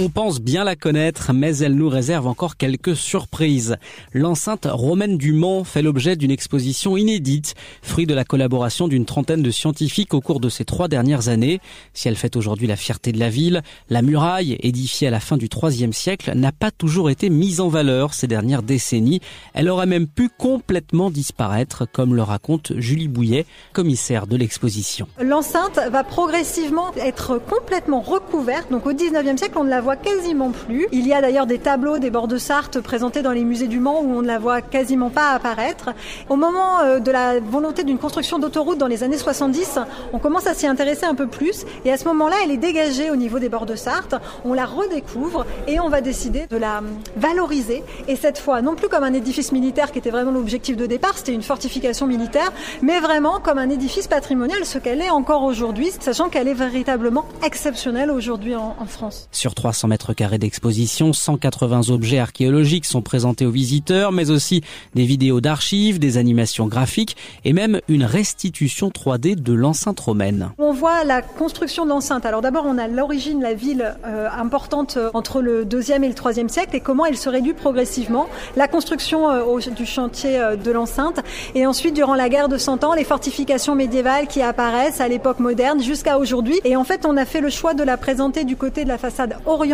On pense bien la connaître, mais elle nous réserve encore quelques surprises. L'enceinte romaine du Mans fait l'objet d'une exposition inédite, fruit de la collaboration d'une trentaine de scientifiques au cours de ces trois dernières années. Si elle fait aujourd'hui la fierté de la ville, la muraille, édifiée à la fin du IIIe siècle, n'a pas toujours été mise en valeur ces dernières décennies. Elle aurait même pu complètement disparaître, comme le raconte Julie Bouillet, commissaire de l'exposition. L'enceinte va progressivement être complètement recouverte. Donc au XIXe siècle, on ne la voit quasiment plus. Il y a d'ailleurs des tableaux des bords de Sarthe présentés dans les musées du Mans où on ne la voit quasiment pas apparaître. Au moment euh, de la volonté d'une construction d'autoroute dans les années 70, on commence à s'y intéresser un peu plus et à ce moment-là, elle est dégagée au niveau des bords de Sarthe. On la redécouvre et on va décider de la valoriser et cette fois non plus comme un édifice militaire qui était vraiment l'objectif de départ, c'était une fortification militaire, mais vraiment comme un édifice patrimonial, ce qu'elle est encore aujourd'hui, sachant qu'elle est véritablement exceptionnelle aujourd'hui en, en France. Sur 300 mètres carrés d'exposition, 180 objets archéologiques sont présentés aux visiteurs, mais aussi des vidéos d'archives, des animations graphiques et même une restitution 3D de l'enceinte romaine. On voit la construction de l'enceinte. Alors d'abord, on a l'origine, la ville euh, importante euh, entre le 2e et le 3e siècle et comment elle se réduit progressivement. La construction euh, au, du chantier euh, de l'enceinte et ensuite, durant la guerre de 100 ans, les fortifications médiévales qui apparaissent à l'époque moderne jusqu'à aujourd'hui. Et en fait, on a fait le choix de la présenter du côté de la façade orientale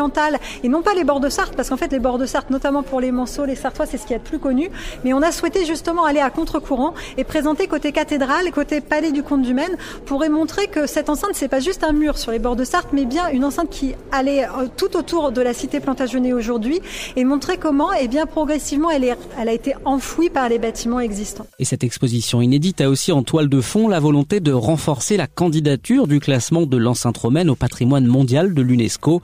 et non pas les bords de Sarthe, parce qu'en fait les bords de Sarthe, notamment pour les Manceaux, les Sartois, c'est ce qui est le plus connu. Mais on a souhaité justement aller à contre-courant et présenter côté cathédrale, côté palais du comte du Maine, pour montrer que cette enceinte, c'est pas juste un mur sur les bords de Sarthe, mais bien une enceinte qui allait euh, tout autour de la cité Plantagenet aujourd'hui et montrer comment, et eh bien progressivement, elle, est, elle a été enfouie par les bâtiments existants. Et cette exposition inédite a aussi en toile de fond la volonté de renforcer la candidature du classement de l'enceinte romaine au patrimoine mondial de l'UNESCO.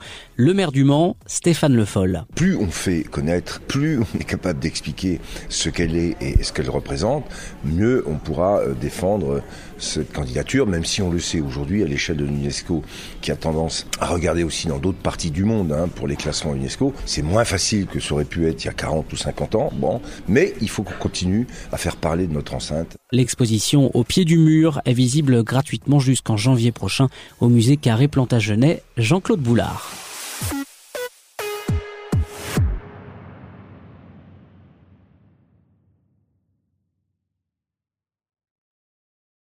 Maire du Mans, Stéphane Le Foll. Plus on fait connaître, plus on est capable d'expliquer ce qu'elle est et ce qu'elle représente, mieux on pourra euh, défendre cette candidature, même si on le sait aujourd'hui à l'échelle de l'UNESCO, qui a tendance à regarder aussi dans d'autres parties du monde hein, pour les classements UNESCO. C'est moins facile que ça aurait pu être il y a 40 ou 50 ans, bon, mais il faut qu'on continue à faire parler de notre enceinte. L'exposition au pied du mur est visible gratuitement jusqu'en janvier prochain au musée Carré Plantagenet Jean-Claude Boulard.